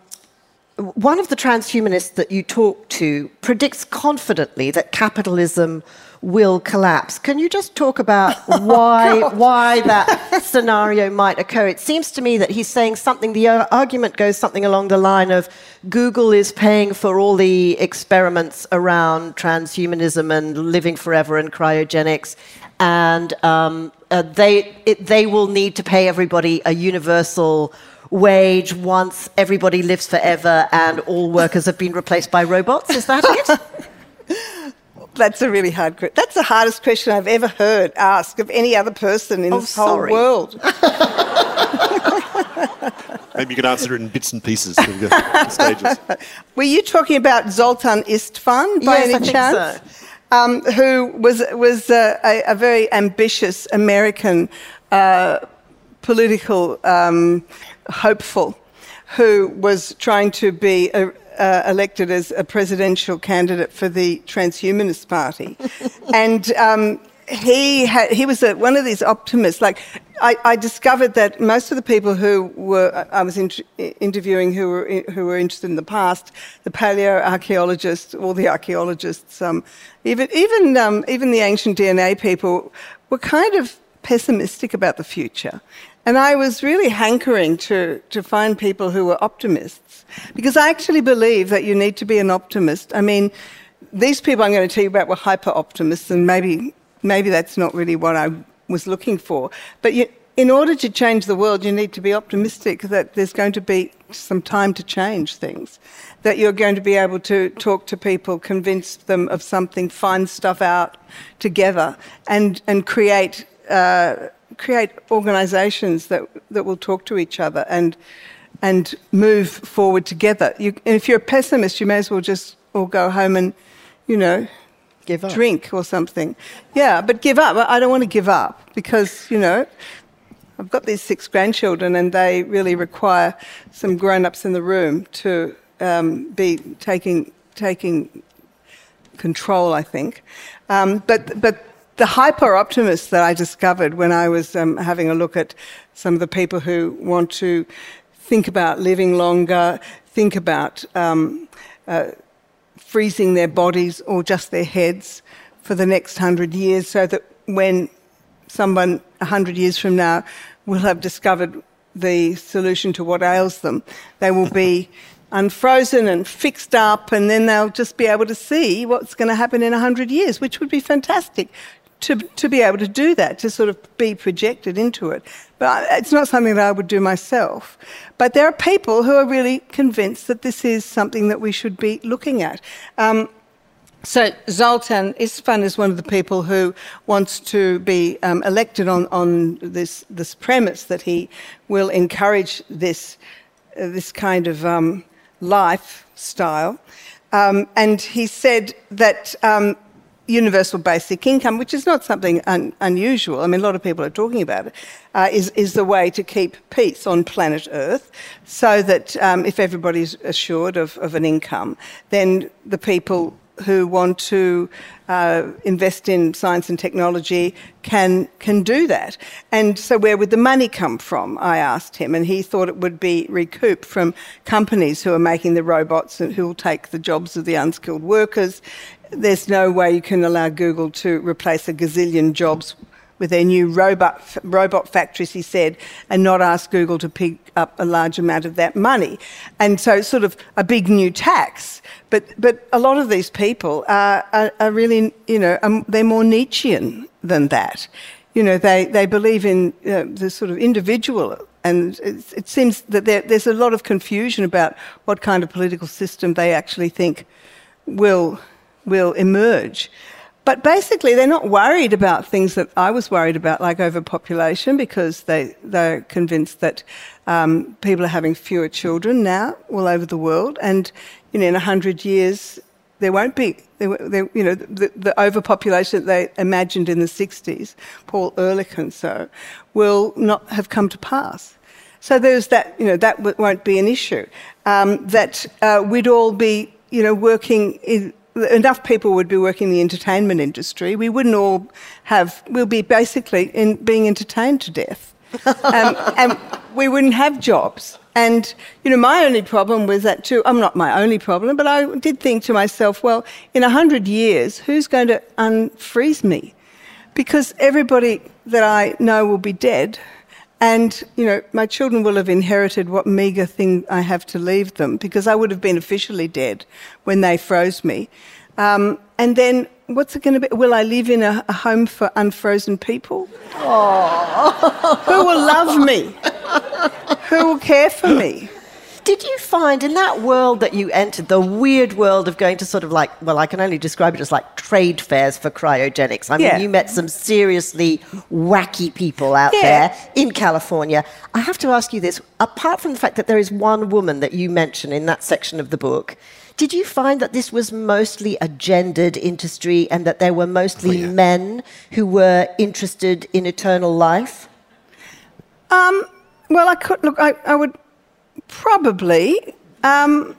one of the transhumanists that you talk to predicts confidently that capitalism will collapse. Can you just talk about why, oh, why that scenario might occur? It seems to me that he's saying something, the argument goes something along the line of Google is paying for all the experiments around transhumanism and living forever and cryogenics, and um, uh, they, it, they will need to pay everybody a universal wage once everybody lives forever and all workers have been replaced by robots. Is that it? That's a really hard question. That's the hardest question I've ever heard asked of any other person in oh, this sorry. whole world. Maybe you can answer it in bits and pieces. stages. Were you talking about Zoltan Istvan by yes, any I chance? So. Um, who was was uh, a, a, very ambitious American uh, political um, hopeful who was trying to be a, uh, elected as a presidential candidate for the Transhumanist Party, and um, he had, he was a, one of these optimists. Like I, I, discovered that most of the people who were I was in, interviewing who were who were interested in the past, the paleo archaeologists, all the archaeologists, um, even even um, even the ancient DNA people, were kind of pessimistic about the future. And I was really hankering to, to find people who were optimists because I actually believe that you need to be an optimist. I mean, these people I'm going to tell you about were hyper optimists, and maybe, maybe that's not really what I was looking for. But you, in order to change the world, you need to be optimistic that there's going to be some time to change things, that you're going to be able to talk to people, convince them of something, find stuff out together, and, and create. Uh, create organisations that, that will talk to each other and, and move forward together. You, and if you're a pessimist, you may as well just all go home and, you know, give up. drink or something. Yeah, but give up. I don't want to give up because, you know, I've got these six grandchildren and they really require some grown ups in the room to um, be taking, taking control, I think. Um, but, but the hyper optimists that I discovered when I was um, having a look at some of the people who want to think about living longer, think about um, uh, freezing their bodies or just their heads for the next hundred years so that when someone a 100 years from now will have discovered the solution to what ails them, they will be unfrozen and fixed up, and then they'll just be able to see what's going to happen in 100 years, which would be fantastic to, to be able to do that, to sort of be projected into it. But it's not something that I would do myself. But there are people who are really convinced that this is something that we should be looking at. Um, so Zoltan István is one of the people who wants to be um, elected on, on this, this premise that he will encourage this, uh, this kind of um, lifestyle. Um, and he said that um, universal basic income, which is not something un- unusual, I mean, a lot of people are talking about it, uh, is is the way to keep peace on planet Earth so that um, if everybody's assured of, of an income, then the people who want to uh, invest in science and technology can can do that. And so, where would the money come from? I asked him, and he thought it would be recouped from companies who are making the robots and who will take the jobs of the unskilled workers. There's no way you can allow Google to replace a gazillion jobs with their new robot, robot factories, he said, and not ask Google to pick up a large amount of that money. And so, sort of a big new tax. But, but a lot of these people are, are, are really, you know, um, they're more Nietzschean than that. You know, they, they believe in uh, the sort of individual. And it, it seems that there, there's a lot of confusion about what kind of political system they actually think will, will emerge. But basically, they're not worried about things that I was worried about, like overpopulation, because they, they're convinced that um, people are having fewer children now all over the world. And you know, in 100 years, there won't be, there, there, you know, the, the, overpopulation that they imagined in the 60s, Paul Ehrlich and so, will not have come to pass. So there's that, you know, that won't be an issue. Um, that uh, we'd all be, you know, working in, enough people would be working in the entertainment industry. We wouldn't all have, we'll be basically in, being entertained to death. um, and we wouldn't have jobs. And, you know, my only problem was that too. I'm not my only problem, but I did think to myself, well, in 100 years, who's going to unfreeze me? Because everybody that I know will be dead. And, you know, my children will have inherited what meagre thing I have to leave them because I would have been officially dead when they froze me. Um, and then what's it going to be? Will I live in a, a home for unfrozen people? Who will love me? Who will care for me? Did you find in that world that you entered, the weird world of going to sort of like, well, I can only describe it as like trade fairs for cryogenics? I mean, yeah. you met some seriously wacky people out yeah. there in California. I have to ask you this apart from the fact that there is one woman that you mention in that section of the book, did you find that this was mostly a gendered industry and that there were mostly oh, yeah. men who were interested in eternal life? Um, well, I could look. I, I would Probably. Um,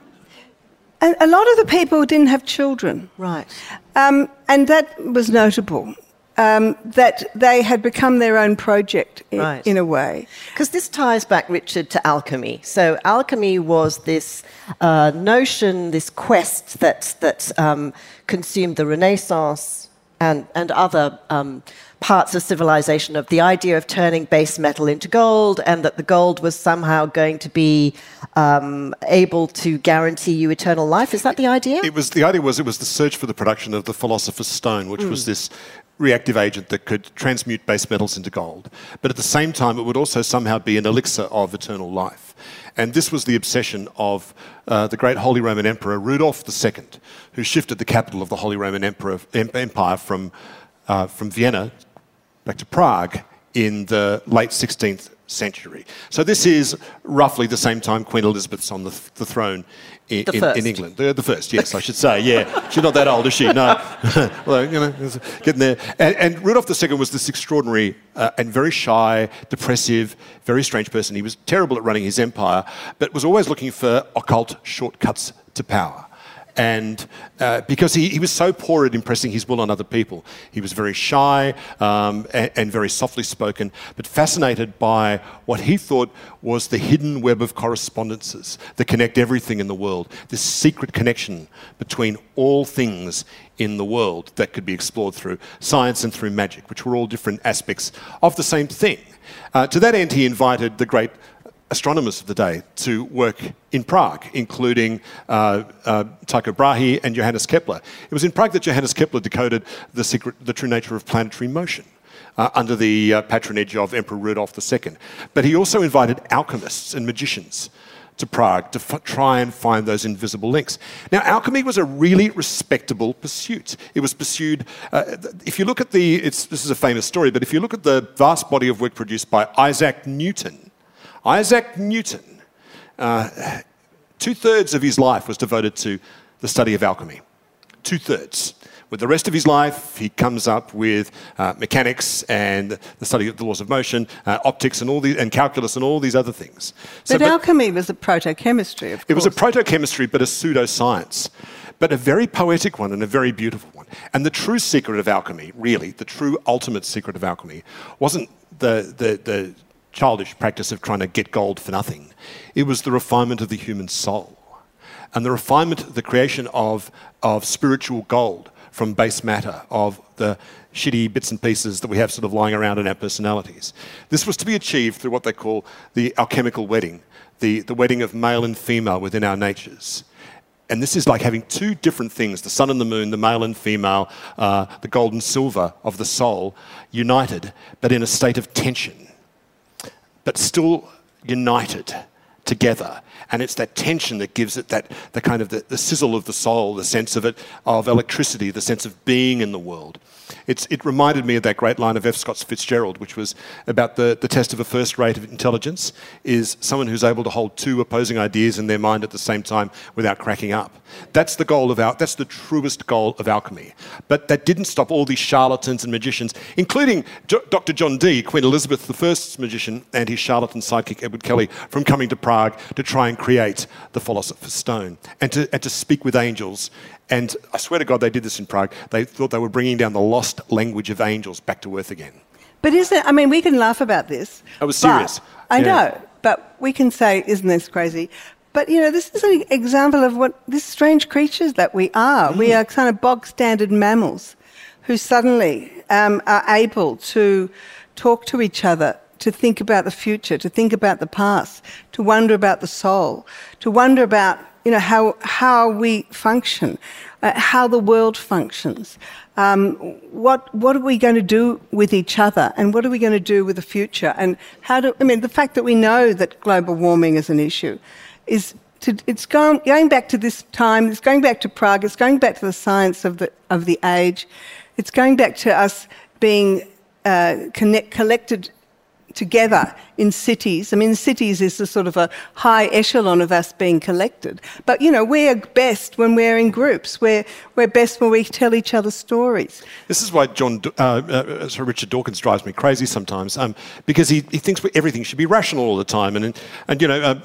a, a, lot of the people didn't have children. Right. Um, and that was notable. Um, that they had become their own project in, right. in a way. Because this ties back, Richard, to alchemy. So, alchemy was this uh, notion, this quest that, that um, consumed the Renaissance and, and other um, parts of civilization of the idea of turning base metal into gold and that the gold was somehow going to be um, able to guarantee you eternal life. Is that the idea? It was the idea was it was the search for the production of the philosopher's stone, which mm. was this reactive agent that could transmute base metals into gold. But at the same time, it would also somehow be an elixir of eternal life. And this was the obsession of uh, the great Holy Roman Emperor Rudolf II, who shifted the capital of the Holy Roman Emperor, Empire from, uh, from Vienna back to Prague in the late 16th century. So this is roughly the same time Queen Elizabeth's on the, th- the throne in, the in, in, England. The, the, first, yes, I should say. Yeah, she's not that old, is she? No. well, you know, getting there. And, and Rudolf II was this extraordinary uh, and very shy, depressive, very strange person. He was terrible at running his empire, but was always looking for occult shortcuts to power. And uh, because he, he was so poor at impressing his will on other people. He was very shy um, and, and, very softly spoken, but fascinated by what he thought was the hidden web of correspondences that connect everything in the world, this secret connection between all things in the world that could be explored through science and through magic, which were all different aspects of the same thing. Uh, to that end, he invited the great astronomers of the day to work in Prague, including uh, uh, Tycho Brahe and Johannes Kepler. It was in Prague that Johannes Kepler decoded the, secret, the true nature of planetary motion. Uh, under the uh, patronage of Emperor Rudolf II. But he also invited alchemists and magicians to Prague to try and find those invisible links. Now, alchemy was a really respectable pursuit. It was pursued, uh, if you look at the, this is a famous story, but if you look at the vast body of work produced by Isaac Newton, Isaac Newton, uh, two thirds of his life was devoted to the study of alchemy. Two thirds. With the rest of his life, he comes up with uh, mechanics and the study of the laws of motion, uh, optics, and all these, and calculus, and all these other things. So, but, but alchemy was a proto-chemistry, of course. It was a proto-chemistry, but a pseudo-science but a very poetic one and a very beautiful one. And the true secret of alchemy, really, the true ultimate secret of alchemy, wasn't the, the, the childish practice of trying to get gold for nothing. It was the refinement of the human soul and the refinement, the creation of, of spiritual gold from base matter, of the shitty bits and pieces that we have sort of lying around in our personalities. This was to be achieved through what they call the alchemical wedding, the, the wedding of male and female within our natures. And this is like having two different things the sun and the moon, the male and female, uh, the gold and silver of the soul, united, but in a state of tension, but still united together. And it's that tension that gives it that the kind of the, the sizzle of the soul, the sense of it, of electricity, the sense of being in the world. It's, it reminded me of that great line of F. Scott Fitzgerald, which was about the, the test of a first rate of intelligence is someone who's able to hold two opposing ideas in their mind at the same time without cracking up. That's the goal of our, that's the truest goal of alchemy. But that didn't stop all these charlatans and magicians, including Dr. John Dee, Queen Elizabeth I's magician, and his charlatan sidekick Edward Kelly, from coming to Prague to try and create the Philosopher's Stone and to, and to speak with angels and I swear to God, they did this in Prague. They thought they were bringing down the lost language of angels back to earth again. But is it, I mean, we can laugh about this. I was serious. I yeah. know, but we can say, isn't this crazy? But, you know, this is an example of what these strange creatures that we are. Mm. We are kind of bog standard mammals who suddenly um, are able to talk to each other, to think about the future, to think about the past, to wonder about the soul, to wonder about you know, how, how we function, uh, how the world functions. Um, what, what are we going to do with each other and what are we going to do with the future? And how do, I mean, the fact that we know that global warming is an issue is to, it's going, going back to this time, it's going back to Prague, it's going back to the science of the, of the age, it's going back to us being uh, connect, collected together in cities. I mean, cities is a sort of a high echelon of us being collected. But, you know, we're best when we're in groups. We're, we're best when we tell each other stories. This is why John, uh, uh, Richard Dawkins drives me crazy sometimes, um, because he, he thinks everything should be rational all the time. And, and you know, uh,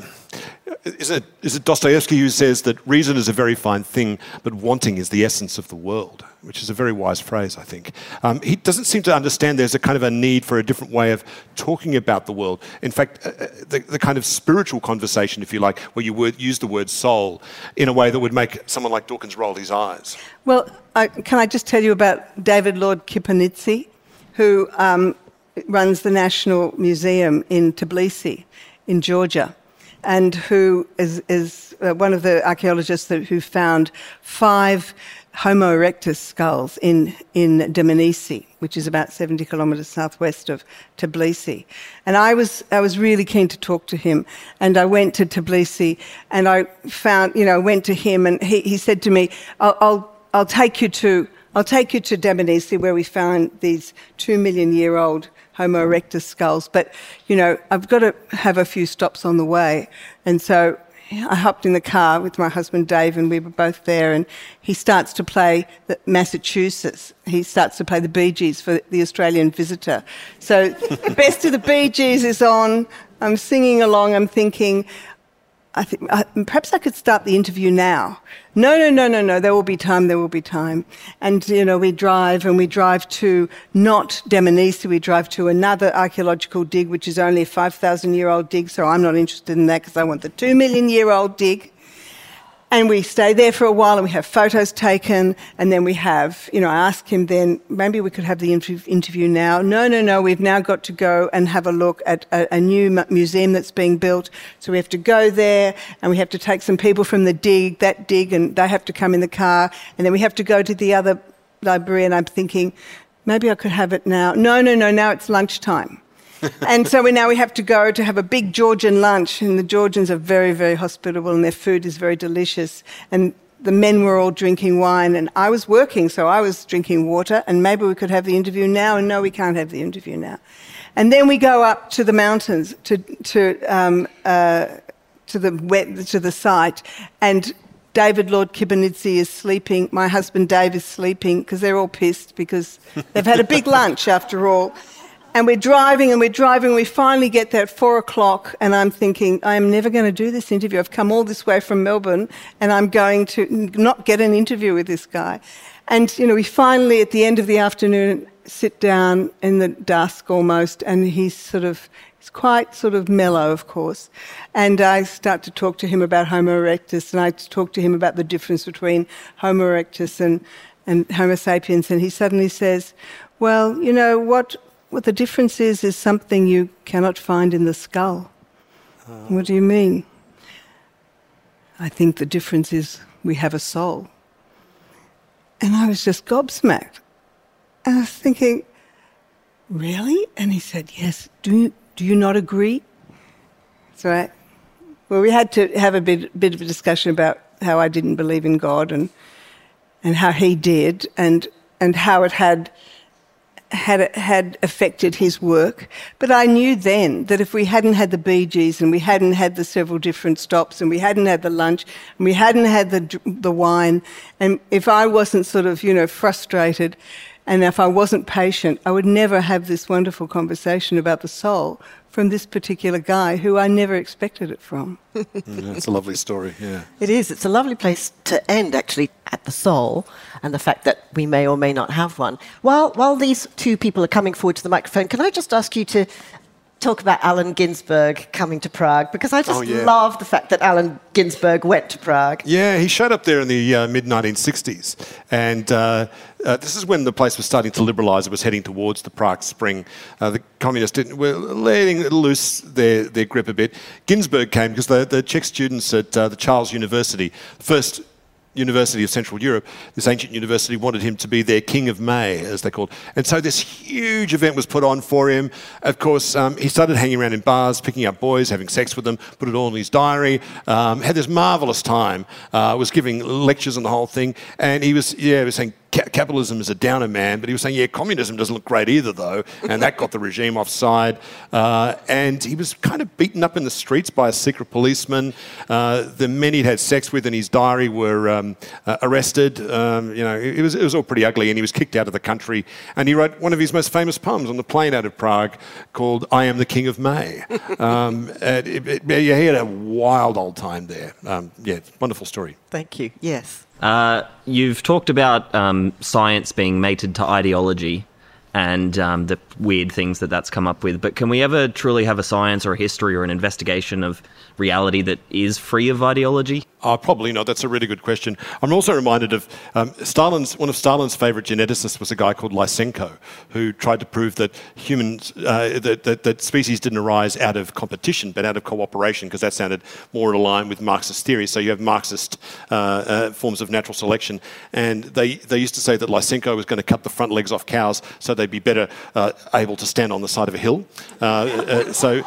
is it, is it Dostoevsky who says that reason is a very fine thing, but wanting is the essence of the world? Which is a very wise phrase, I think. Um, he doesn't seem to understand there's a kind of a need for a different way of talking about the world. In fact, uh, uh the, the, kind of spiritual conversation, if you like, where you word, use the word soul in a way that would make someone like Dawkins roll his eyes. Well, I, can I just tell you about David Lordkipanidze, who um, runs the National Museum in Tbilisi, in Georgia and who is, is uh, one of the archaeologists that, who found five Homo erectus skulls in, in Dmanisi, which is about 70 kilometres southwest of Tbilisi. And I was, I was really keen to talk to him. And I went to Tbilisi and I found, you know, went to him and he, he said to me, I'll, I'll, I'll take you to I'll take you to Dmanisi where we found these two million year old Homo erectus skulls. But, you know, I've got to have a few stops on the way. And so I hopped in the car with my husband Dave, and we were both there. And he starts to play the Massachusetts. He starts to play the Bee Gees for the Australian visitor. So, the best of the Bee Gees is on. I'm singing along. I'm thinking, I think uh, perhaps I could start the interview now. No, no, no, no, no. There will be time. There will be time. And you know, we drive and we drive to not Dmanisi. We drive to another archaeological dig, which is only a five thousand year old dig. So I'm not interested in that because I want the two million year old dig. And we stay there for a while and we have photos taken. And then we have, you know, I ask him then, maybe we could have the interview now. No, no, no, we've now got to go and have a look at a, a new museum that's being built. So we have to go there and we have to take some people from the dig, that dig, and they have to come in the car. And then we have to go to the other library. And I'm thinking, maybe I could have it now. No, no, no, now it's lunchtime and so we now we have to go to have a big Georgian lunch, and the Georgians are very, very hospitable, and their food is very delicious. And the men were all drinking wine, and I was working, so I was drinking water. And maybe we could have the interview now, and no, we can't have the interview now. And then we go up to the mountains to to um, uh, to the wet, to the site, and David Lordkipanidze is sleeping. My husband Dave is sleeping because they're all pissed because they've had a big lunch after all. And we're driving and we're driving. We finally get there at four o'clock, and I'm thinking, I'm never going to do this interview. I've come all this way from Melbourne, and I'm going to not get an interview with this guy. And, you know, we finally, at the end of the afternoon, sit down in the dusk almost, and he's sort of, he's quite sort of mellow, of course. And I start to talk to him about Homo erectus, and I talk to him about the difference between Homo erectus and, and Homo sapiens, and he suddenly says, Well, you know, what what the difference is, is something you cannot find in the skull. Uh. What do you mean? I think the difference is we have a soul. And I was just gobsmacked. And I was thinking, really? And he said, yes. Do you, do you not agree? So well, we had to have a bit, bit of a discussion about how I didn't believe in God and, and how he did and, and how it had had, had affected his work. But I knew then that if we hadn't had the Gees and we hadn't had the several different stops and we hadn't had the lunch and we hadn't had the, the wine, and if I wasn't sort of, you know, frustrated and if I wasn't patient, I would never have this wonderful conversation about the soul from this particular guy who I never expected it from. mm, that's a lovely story, yeah. It is. It's a lovely place to end, actually, at the soul and the fact that we may or may not have one. While, while these two people are coming forward to the microphone, can I just ask you to talk about Allen Ginsberg coming to Prague because I just oh, yeah. love the fact that Allen Ginsberg went to Prague. Yeah, he showed up there in the uh, mid 1960s, and uh, uh, this is when the place was starting to liberalise. It was heading towards the Prague Spring. Uh, the communists didn't, were letting loose their, their grip a bit. Ginsberg came because the, the Czech students at uh, the Charles University, first University of Central Europe, this ancient university wanted him to be their King of May, as they called. And so this huge event was put on for him. Of course, um, he started hanging around in bars, picking up boys, having sex with them, put it all in his diary, um, had this marvelous time, uh, was giving lectures on the whole thing. And he was, yeah, he was saying, capitalism is a downer man, but he was saying, yeah, communism doesn't look great either, though, and that got the regime offside. Uh, and he was kind of beaten up in the streets by a secret policeman. Uh, the men he'd had sex with in his diary were um, uh, arrested. Um, you know, it was, it was all pretty ugly, and he was kicked out of the country. And he wrote one of his most famous poems on the plane out of Prague called "I Am the King of May." Um, it, it, yeah, he had a wild old time there. Um, yeah, wonderful story. Thank you. Yes. Uh, you've talked about um, science being mated to ideology and um, the weird things that that's come up with. But can we ever truly have a science or a history or an investigation of reality that is free of ideology? Uh, probably not. That's a really good question. I'm also reminded of um, Stalin's, one of Stalin's favorite geneticists was a guy called Lysenko, who tried to prove that humans, uh, that, that, that, species didn't arise out of competition, but out of cooperation, because that sounded more in line with Marxist theory. So you have Marxist uh, uh, forms of natural selection. And they, they used to say that Lysenko was going to cut the front legs off cows so they'd be better uh, able to stand on the side of a hill. Uh, so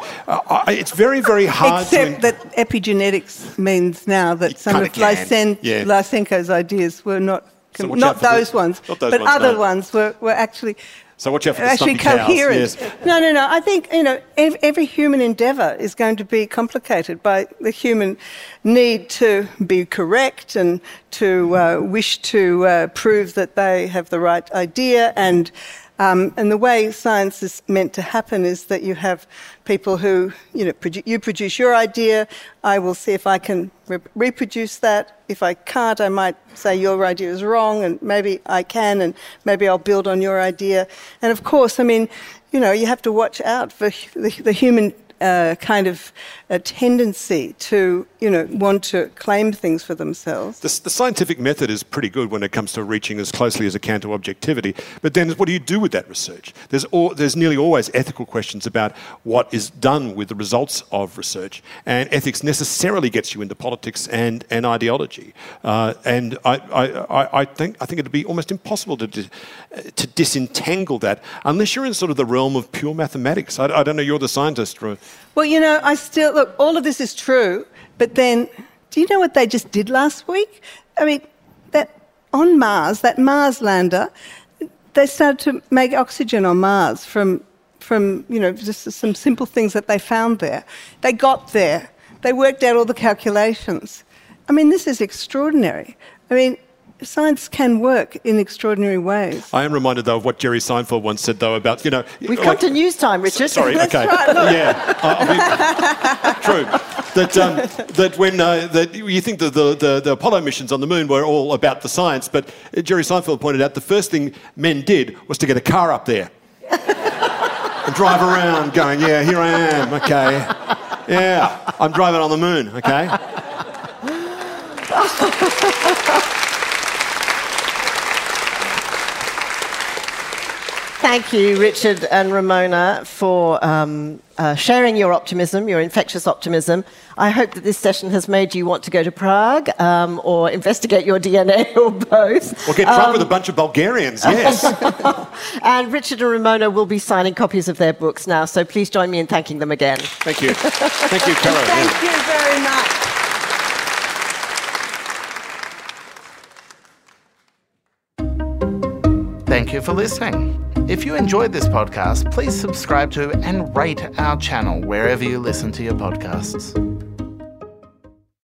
it's very, very hard Except that epigenetics means now that some of Lysen- yeah. Lysenko's ideas were not, com- so not, those the, ones, not those but ones, other no. ones were, were actually. So what you have actually coherent. Yes. No, no, no. I think you know every, every human endeavour is going to be complicated by the human need to be correct and to uh, wish to uh, prove that they have the right idea and Um, and the way science is meant to happen is that you have people who, you know, produ- you produce your idea. I will see if I can re- reproduce that. If I can't, I might say your idea is wrong, and maybe I can, and maybe I'll build on your idea. And of course, I mean, you know, you have to watch out for the, the human uh, kind of a tendency to, you know, want to claim things for themselves. The, the, scientific method is pretty good when it comes to reaching as closely as it can to objectivity. But then, what do you do with that research? There's, all, there's nearly always ethical questions about what is done with the results of research, and ethics necessarily gets you into politics and, and ideology. Uh, and I, I, I, think I think it'd be almost impossible to to disentangle that unless you're in sort of the realm of pure mathematics. I, I don't know. You're the scientist. Well, you know, I still look. All of this is true, but then, do you know what they just did last week? I mean, that on Mars, that Mars lander, they started to make oxygen on Mars from from you know just some simple things that they found there. They got there. They worked out all the calculations. I mean, this is extraordinary. I mean, science can work in extraordinary ways. I am reminded, though, of what Jerry Seinfeld once said, though, about, you know... We've like, come to news time, Richard. Sorry, okay. Right, yeah. Uh, I mean, true. That, um, that when uh, that you think that the, the, the, Apollo missions on the moon were all about the science, but Jerry Seinfeld pointed out the first thing men did was to get a car up there and drive around going, yeah, here I am, okay. Yeah, I'm driving on the moon, okay. Thank you, Richard and Ramona, for um, uh, sharing your optimism, your infectious optimism. I hope that this session has made you want to go to Prague um, or investigate your DNA or both. Or get drunk um, with a bunch of Bulgarians, yes. and Richard and Ramona will be signing copies of their books now, so please join me in thanking them again. Thank you. Thank you, Caro. Thank yeah. you very much. Thank you for listening. If you enjoyed this podcast, please subscribe to and rate our channel wherever you listen to your podcasts.